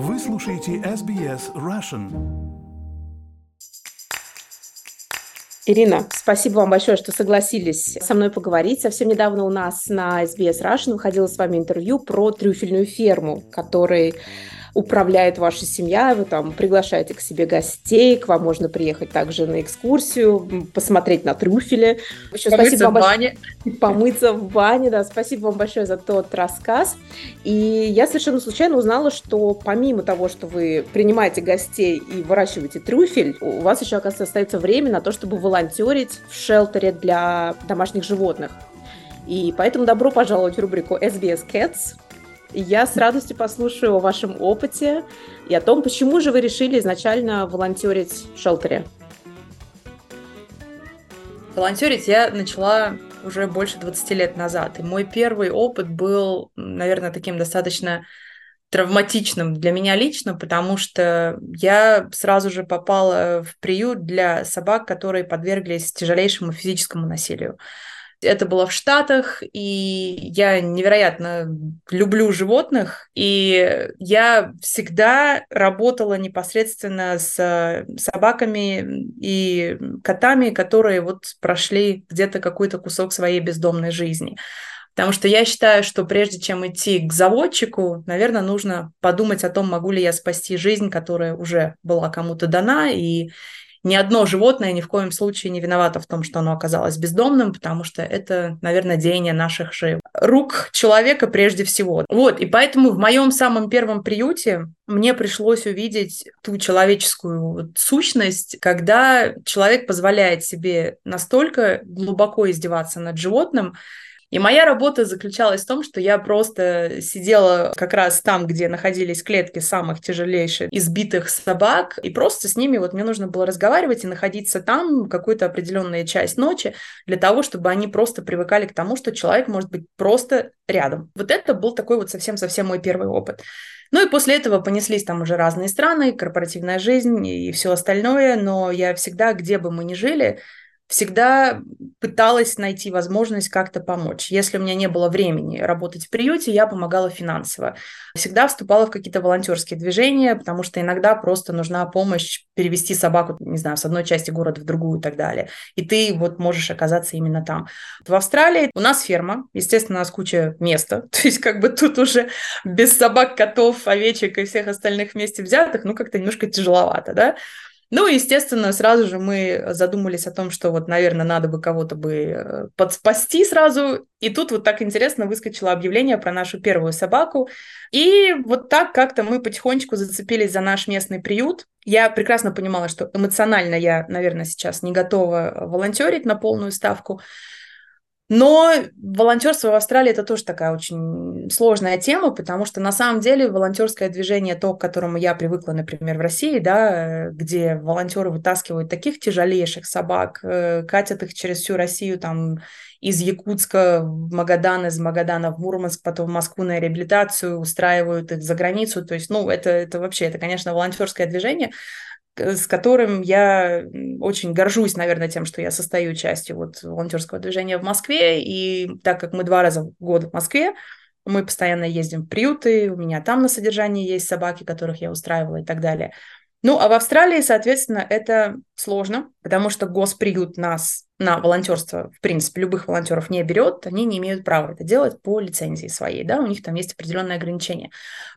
Вы слушаете SBS Russian. Ирина, спасибо вам большое, что согласились со мной поговорить. Совсем недавно у нас на SBS Russian выходило с вами интервью про трюфельную ферму, который управляет ваша семья, вы там приглашаете к себе гостей, к вам можно приехать также на экскурсию, посмотреть на трюфели. Еще помыться спасибо вам в бане. Большое... Помыться в бане, да. Спасибо вам большое за тот рассказ. И я совершенно случайно узнала, что помимо того, что вы принимаете гостей и выращиваете трюфель, у вас еще, оказывается, остается время на то, чтобы волонтерить в шелтере для домашних животных. И поэтому добро пожаловать в рубрику SBS Cats. Я с радостью послушаю о вашем опыте и о том, почему же вы решили изначально волонтерить в шелтере. Волонтерить я начала уже больше 20 лет назад. И мой первый опыт был, наверное, таким достаточно травматичным для меня лично, потому что я сразу же попала в приют для собак, которые подверглись тяжелейшему физическому насилию. Это было в Штатах, и я невероятно люблю животных, и я всегда работала непосредственно с собаками и котами, которые вот прошли где-то какой-то кусок своей бездомной жизни. Потому что я считаю, что прежде чем идти к заводчику, наверное, нужно подумать о том, могу ли я спасти жизнь, которая уже была кому-то дана, и ни одно животное ни в коем случае не виновато в том, что оно оказалось бездомным, потому что это, наверное, деяние наших же рук человека прежде всего. Вот, и поэтому в моем самом первом приюте мне пришлось увидеть ту человеческую сущность, когда человек позволяет себе настолько глубоко издеваться над животным, и моя работа заключалась в том, что я просто сидела как раз там, где находились клетки самых тяжелейших избитых собак, и просто с ними вот мне нужно было разговаривать и находиться там какую-то определенную часть ночи для того, чтобы они просто привыкали к тому, что человек может быть просто рядом. Вот это был такой вот совсем-совсем мой первый опыт. Ну и после этого понеслись там уже разные страны, корпоративная жизнь и все остальное, но я всегда, где бы мы ни жили, всегда пыталась найти возможность как-то помочь. Если у меня не было времени работать в приюте, я помогала финансово. Всегда вступала в какие-то волонтерские движения, потому что иногда просто нужна помощь перевести собаку, не знаю, с одной части города в другую и так далее. И ты вот можешь оказаться именно там. В Австралии у нас ферма, естественно, у нас куча места, то есть как бы тут уже без собак, котов, овечек и всех остальных вместе взятых, ну как-то немножко тяжеловато, да. Ну, естественно, сразу же мы задумались о том, что вот, наверное, надо бы кого-то бы э, подспасти сразу. И тут вот так интересно выскочило объявление про нашу первую собаку. И вот так как-то мы потихонечку зацепились за наш местный приют. Я прекрасно понимала, что эмоционально я, наверное, сейчас не готова волонтерить на полную ставку. Но волонтерство в Австралии это тоже такая очень сложная тема, потому что на самом деле волонтерское движение, то, к которому я привыкла, например, в России, да, где волонтеры вытаскивают таких тяжелейших собак, э, катят их через всю Россию, там, из Якутска в Магадан, из Магадана в Мурманск, потом в Москву на реабилитацию, устраивают их за границу. То есть, ну, это, это вообще, это, конечно, волонтерское движение, с которым я очень горжусь, наверное, тем, что я состою частью вот волонтерского движения в Москве. И так как мы два раза в год в Москве, мы постоянно ездим в приюты, у меня там на содержании есть собаки, которых я устраивала и так далее. Ну, а в Австралии, соответственно, это сложно, потому что госприют нас на волонтерство, в принципе, любых волонтеров не берет, они не имеют права это делать по лицензии своей, да, у них там есть определенные ограничения.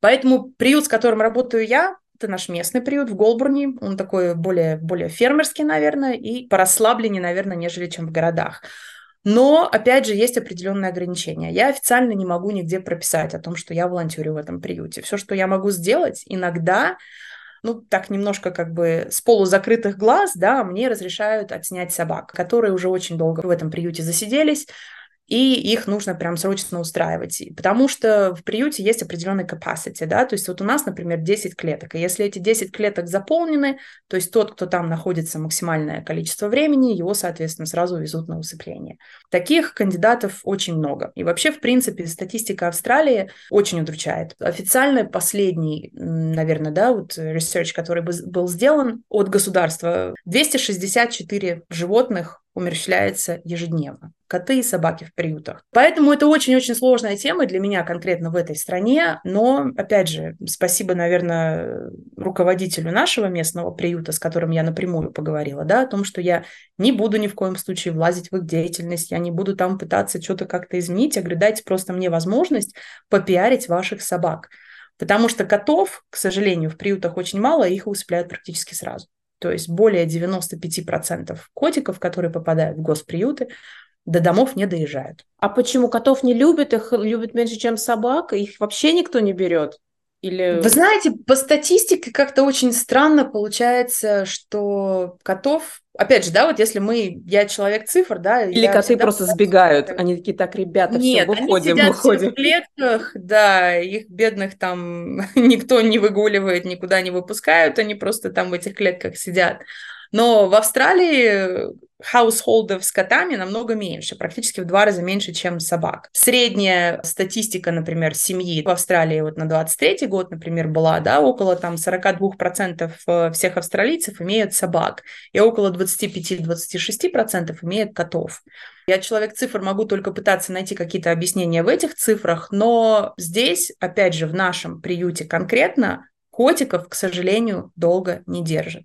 Поэтому приют, с которым работаю я, это наш местный приют в Голбурне. Он такой более, более фермерский, наверное, и порасслабленнее, наверное, нежели чем в городах. Но, опять же, есть определенные ограничения. Я официально не могу нигде прописать о том, что я волонтерю в этом приюте. Все, что я могу сделать, иногда, ну, так немножко как бы с полузакрытых глаз, да, мне разрешают отснять собак, которые уже очень долго в этом приюте засиделись, и их нужно прям срочно устраивать, потому что в приюте есть определенный capacity, да, то есть вот у нас, например, 10 клеток, и если эти 10 клеток заполнены, то есть тот, кто там находится максимальное количество времени, его, соответственно, сразу везут на усыпление. Таких кандидатов очень много. И вообще, в принципе, статистика Австралии очень удручает. Официально последний, наверное, да, вот research, который был сделан от государства, 264 животных умерщвляется ежедневно. Коты и собаки в приютах. Поэтому это очень-очень сложная тема для меня конкретно в этой стране. Но, опять же, спасибо, наверное, руководителю нашего местного приюта, с которым я напрямую поговорила, да, о том, что я не буду ни в коем случае влазить в их деятельность, я не буду там пытаться что-то как-то изменить. Я говорю, дайте просто мне возможность попиарить ваших собак. Потому что котов, к сожалению, в приютах очень мало, и их усыпляют практически сразу. То есть более 95% котиков, которые попадают в госприюты, до домов не доезжают. А почему котов не любят? Их любят меньше, чем собак? Их вообще никто не берет? Или... Вы знаете, по статистике как-то очень странно получается, что котов, опять же, да, вот если мы, я человек цифр, да, или коты просто сбегают, они такие, так, ребята, Нет, все, выходим, они сидят выходим. в клетках, да, их бедных там никто не выгуливает, никуда не выпускают, они просто там в этих клетках сидят. Но в Австралии хаусхолдов с котами намного меньше, практически в два раза меньше, чем собак. Средняя статистика, например, семьи в Австралии вот на 23 год, например, была, да, около там 42% э, всех австралийцев имеют собак, и около 25-26% имеют котов. Я человек цифр, могу только пытаться найти какие-то объяснения в этих цифрах, но здесь, опять же, в нашем приюте конкретно, котиков, к сожалению, долго не держат.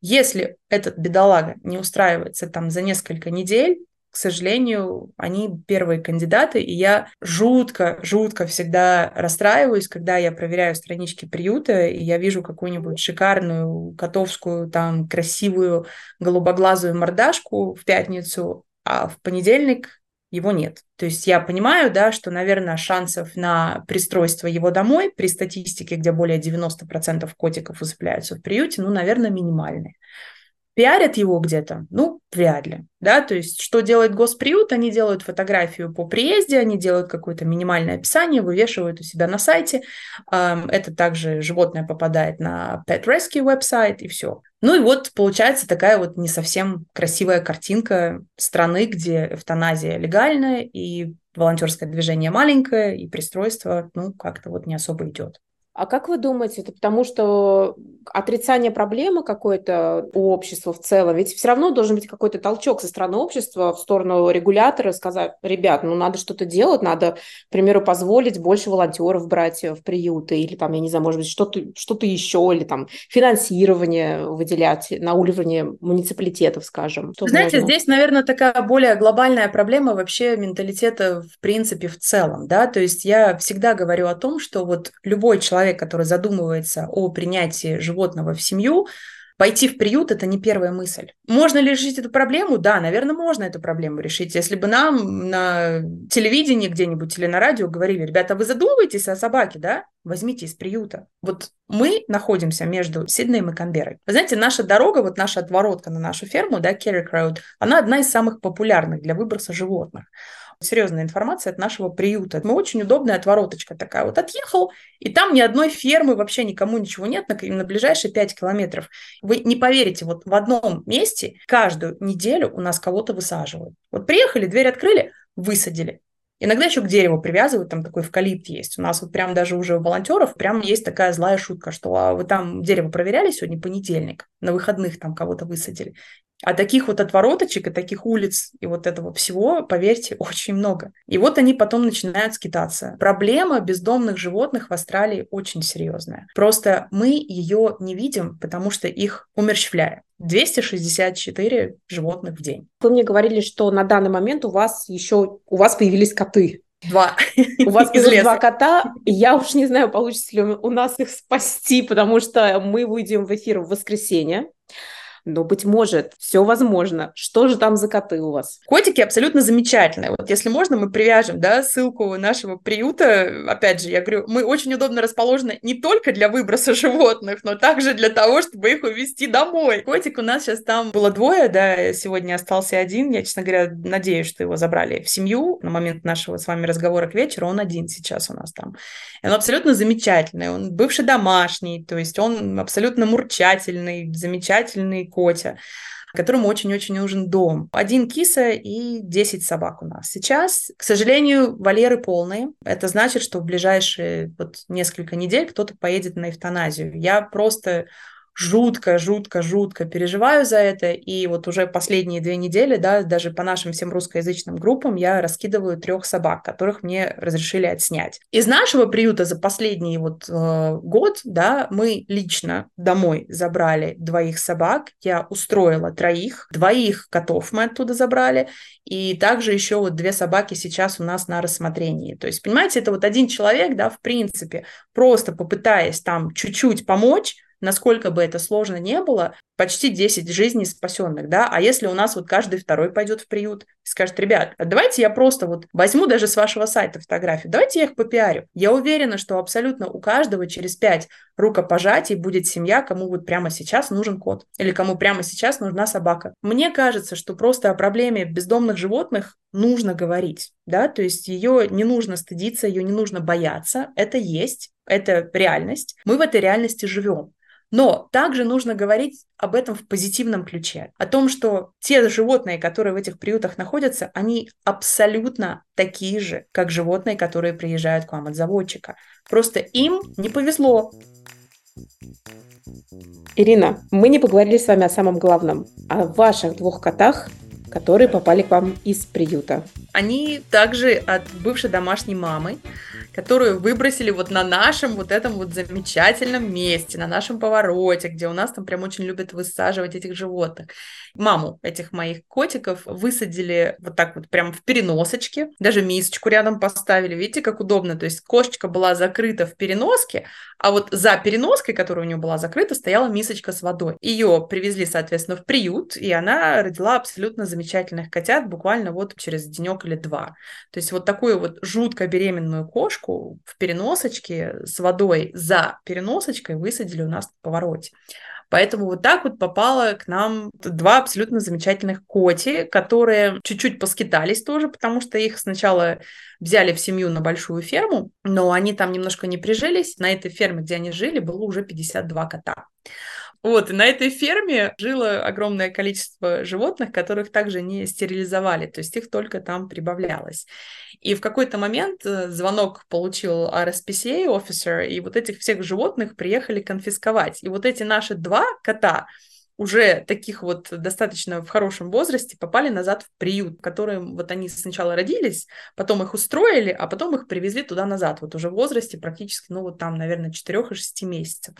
Если этот бедолага не устраивается там за несколько недель, к сожалению, они первые кандидаты, и я жутко, жутко всегда расстраиваюсь, когда я проверяю странички приюта, и я вижу какую-нибудь шикарную котовскую, там, красивую голубоглазую мордашку в пятницу, а в понедельник его нет. То есть я понимаю, да, что, наверное, шансов на пристройство его домой при статистике, где более 90% котиков усыпляются в приюте, ну, наверное, минимальные. Пиарят его где-то? Ну, вряд ли. Да? То есть, что делает госприют? Они делают фотографию по приезде, они делают какое-то минимальное описание, вывешивают у себя на сайте. Это также животное попадает на Pet Rescue веб-сайт, и все. Ну и вот получается такая вот не совсем красивая картинка страны, где эвтаназия легальная, и волонтерское движение маленькое, и пристройство, ну, как-то вот не особо идет. А как вы думаете, это потому что отрицание проблемы какой-то у общества в целом? Ведь все равно должен быть какой-то толчок со стороны общества в сторону регулятора, сказать, ребят, ну надо что-то делать, надо, к примеру, позволить больше волонтеров брать в приюты, или там, я не знаю, может быть, что-то что еще, или там финансирование выделять на уровне муниципалитетов, скажем. Что Знаете, можно? здесь, наверное, такая более глобальная проблема вообще менталитета в принципе в целом, да, то есть я всегда говорю о том, что вот любой человек, человек, который задумывается о принятии животного в семью, пойти в приют – это не первая мысль. Можно ли решить эту проблему? Да, наверное, можно эту проблему решить. Если бы нам на телевидении где-нибудь или на радио говорили, ребята, вы задумываетесь о собаке, да? Возьмите из приюта. Вот мы находимся между Сиднеем и Канберой. Вы знаете, наша дорога, вот наша отворотка на нашу ферму, да, Керрик Роуд, она одна из самых популярных для выброса животных серьезная информация от нашего приюта. Мы очень удобная отвороточка такая. Вот отъехал, и там ни одной фермы, вообще никому ничего нет на, на ближайшие 5 километров. Вы не поверите, вот в одном месте каждую неделю у нас кого-то высаживают. Вот приехали, дверь открыли, высадили. Иногда еще к дереву привязывают, там такой эвкалипт есть. У нас вот прям даже уже у волонтеров прям есть такая злая шутка, что а вы там дерево проверяли сегодня понедельник, на выходных там кого-то высадили. А таких вот отвороточек и таких улиц и вот этого всего, поверьте, очень много. И вот они потом начинают скитаться. Проблема бездомных животных в Австралии очень серьезная. Просто мы ее не видим, потому что их умерщвляем. 264 животных в день. Вы мне говорили, что на данный момент у вас еще у вас появились коты. Два. У вас из два кота. Я уж не знаю, получится ли у нас их спасти, потому что мы выйдем в эфир в воскресенье но, быть может, все возможно. Что же там за коты у вас? Котики абсолютно замечательные. Вот если можно, мы привяжем да, ссылку нашего приюта. Опять же, я говорю, мы очень удобно расположены не только для выброса животных, но также для того, чтобы их увезти домой. Котик у нас сейчас там было двое, да, сегодня остался один. Я, честно говоря, надеюсь, что его забрали в семью. На момент нашего с вами разговора к вечеру он один сейчас у нас там. И он абсолютно замечательный. Он бывший домашний, то есть он абсолютно мурчательный, замечательный Коте, которому очень-очень нужен дом. Один киса и 10 собак у нас. Сейчас, к сожалению, вольеры полные. Это значит, что в ближайшие вот несколько недель кто-то поедет на эвтаназию. Я просто жутко, жутко, жутко переживаю за это, и вот уже последние две недели, да, даже по нашим всем русскоязычным группам я раскидываю трех собак, которых мне разрешили отснять. Из нашего приюта за последний вот э, год, да, мы лично домой забрали двоих собак, я устроила троих, двоих котов мы оттуда забрали, и также еще вот две собаки сейчас у нас на рассмотрении. То есть, понимаете, это вот один человек, да, в принципе, просто попытаясь там чуть-чуть помочь, насколько бы это сложно не было, почти 10 жизней спасенных, да, а если у нас вот каждый второй пойдет в приют скажет, ребят, а давайте я просто вот возьму даже с вашего сайта фотографию, давайте я их попиарю. Я уверена, что абсолютно у каждого через 5 рукопожатий будет семья, кому вот прямо сейчас нужен кот или кому прямо сейчас нужна собака. Мне кажется, что просто о проблеме бездомных животных нужно говорить, да, то есть ее не нужно стыдиться, ее не нужно бояться, это есть, это реальность, мы в этой реальности живем. Но также нужно говорить об этом в позитивном ключе, о том, что те животные, которые в этих приютах находятся, они абсолютно такие же, как животные, которые приезжают к вам от заводчика. Просто им не повезло. Ирина, мы не поговорили с вами о самом главном, о ваших двух котах, которые попали к вам из приюта. Они также от бывшей домашней мамы, которую выбросили вот на нашем вот этом вот замечательном месте, на нашем повороте, где у нас там прям очень любят высаживать этих животных. Маму этих моих котиков высадили вот так вот прям в переносочке, даже мисочку рядом поставили, видите, как удобно, то есть кошечка была закрыта в переноске, а вот за переноской, которая у нее была закрыта, стояла мисочка с водой. Ее привезли, соответственно, в приют, и она родила абсолютно замечательных котят буквально вот через денек или два. То есть вот такую вот жутко беременную кошку в переносочке с водой за переносочкой высадили у нас на повороте. Поэтому вот так вот попало к нам два абсолютно замечательных коти, которые чуть-чуть поскитались тоже, потому что их сначала взяли в семью на большую ферму, но они там немножко не прижились. На этой ферме, где они жили, было уже 52 кота. Вот, и на этой ферме жило огромное количество животных, которых также не стерилизовали, то есть их только там прибавлялось. И в какой-то момент э, звонок получил RSPCA officer, и вот этих всех животных приехали конфисковать. И вот эти наши два кота, уже таких вот достаточно в хорошем возрасте попали назад в приют, в котором вот они сначала родились, потом их устроили, а потом их привезли туда назад, вот уже в возрасте практически, ну вот там, наверное, 4 и 6 месяцев.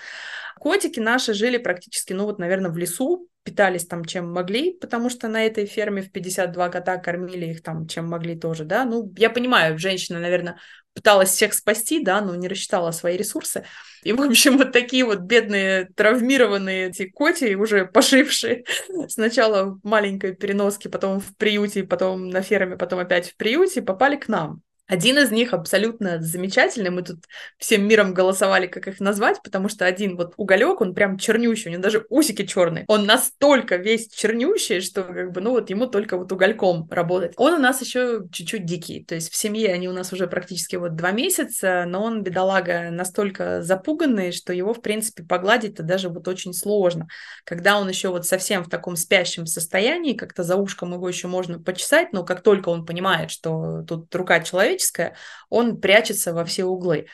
Котики наши жили практически, ну вот, наверное, в лесу, питались там чем могли, потому что на этой ферме в 52 кота кормили их там чем могли тоже, да, ну, я понимаю, женщина, наверное, пыталась всех спасти, да, но не рассчитала свои ресурсы. И, в общем, вот такие вот бедные, травмированные эти коти, уже пошившие сначала в маленькой переноске, потом в приюте, потом на ферме, потом опять в приюте, попали к нам. Один из них абсолютно замечательный. Мы тут всем миром голосовали, как их назвать, потому что один вот уголек, он прям чернющий, у него даже усики черные. Он настолько весь чернющий, что как бы, ну вот ему только вот угольком работать. Он у нас еще чуть-чуть дикий. То есть в семье они у нас уже практически вот два месяца, но он, бедолага, настолько запуганный, что его, в принципе, погладить-то даже вот очень сложно. Когда он еще вот совсем в таком спящем состоянии, как-то за ушком его еще можно почесать, но как только он понимает, что тут рука человека, человеческое, он прячется во все углы.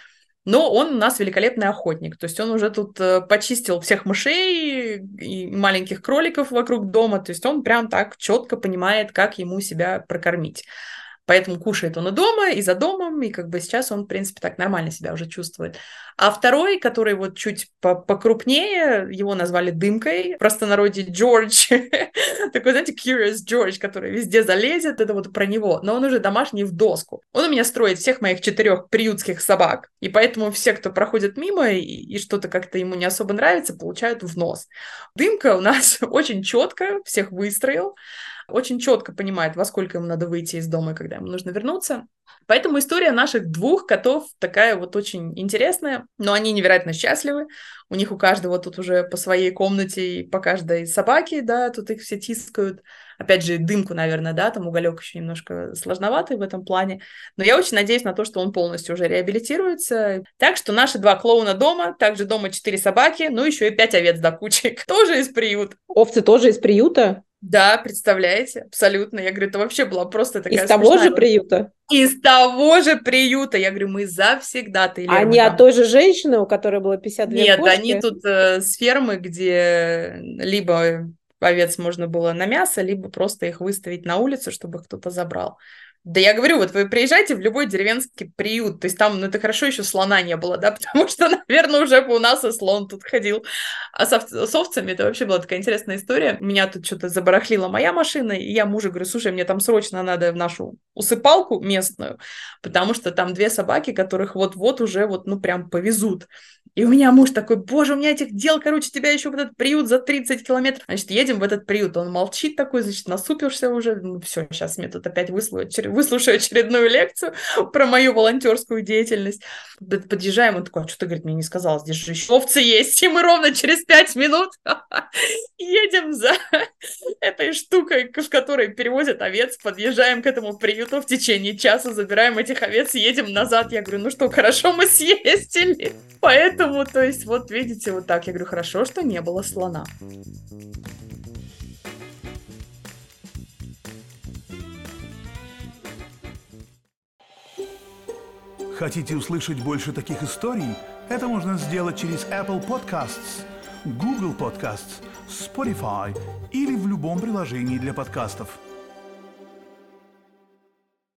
Но он у нас великолепный охотник, то есть он уже тут э, почистил всех мышей и маленьких кроликов вокруг дома, то есть он прям так четко понимает, как ему себя прокормить. Поэтому кушает он и дома, и за домом, и как бы сейчас он, в принципе, так нормально себя уже чувствует. А второй, который вот чуть покрупнее, его назвали Дымкой, просто народе Джордж, такой, знаете, Curious George, который везде залезет, это вот про него, но он уже домашний в доску. Он у меня строит всех моих четырех приютских собак, и поэтому все, кто проходит мимо и, и что-то как-то ему не особо нравится, получают в нос. Дымка у нас очень четко всех выстроил, очень четко понимает, во сколько ему надо выйти из дома и когда ему нужно вернуться. Поэтому история наших двух котов такая вот очень интересная, но они невероятно счастливы. У них у каждого тут уже по своей комнате и по каждой собаке, да, тут их все тискают. Опять же, дымку, наверное, да, там уголек еще немножко сложноватый в этом плане. Но я очень надеюсь на то, что он полностью уже реабилитируется. Так что наши два клоуна дома, также дома четыре собаки, ну еще и пять овец до кучи. Тоже из приюта. Овцы тоже из приюта? Да, представляете, абсолютно. Я говорю, это вообще была просто такая Из того же приюта? Из того же приюта. Я говорю, мы завсегда-то. А не от той же женщины, у которой было 52 Нет, кошки? они тут э, с фермы, где либо овец можно было на мясо, либо просто их выставить на улицу, чтобы кто-то забрал. Да я говорю, вот вы приезжаете в любой деревенский приют, то есть там, ну это хорошо еще слона не было, да, потому что, наверное, уже бы у нас и слон тут ходил. А с, ов- с овцами это вообще была такая интересная история. Меня тут что-то забарахлила моя машина, и я мужу говорю, слушай, мне там срочно надо в нашу усыпалку местную, потому что там две собаки, которых вот-вот уже вот, ну прям повезут. И у меня муж такой, боже, у меня этих дел, короче, тебя еще в этот приют за 30 километров. Значит, едем в этот приют. Он молчит такой, значит, насупился уже. Ну, все, сейчас мне тут опять выслушаю, выслушаю очередную лекцию про мою волонтерскую деятельность. Подъезжаем, он такой, а что ты, говорит, мне не сказал, здесь же еще овцы есть. И мы ровно через 5 минут едем за этой штукой, в которой перевозят овец, подъезжаем к этому приюту в течение часа, забираем этих овец, едем назад. Я говорю, ну что, хорошо, мы съездили. Поэтому, то есть, вот видите, вот так. Я говорю, хорошо, что не было слона. Хотите услышать больше таких историй? Это можно сделать через Apple Podcasts, Google Podcasts, Spotify или в любом приложении для подкастов.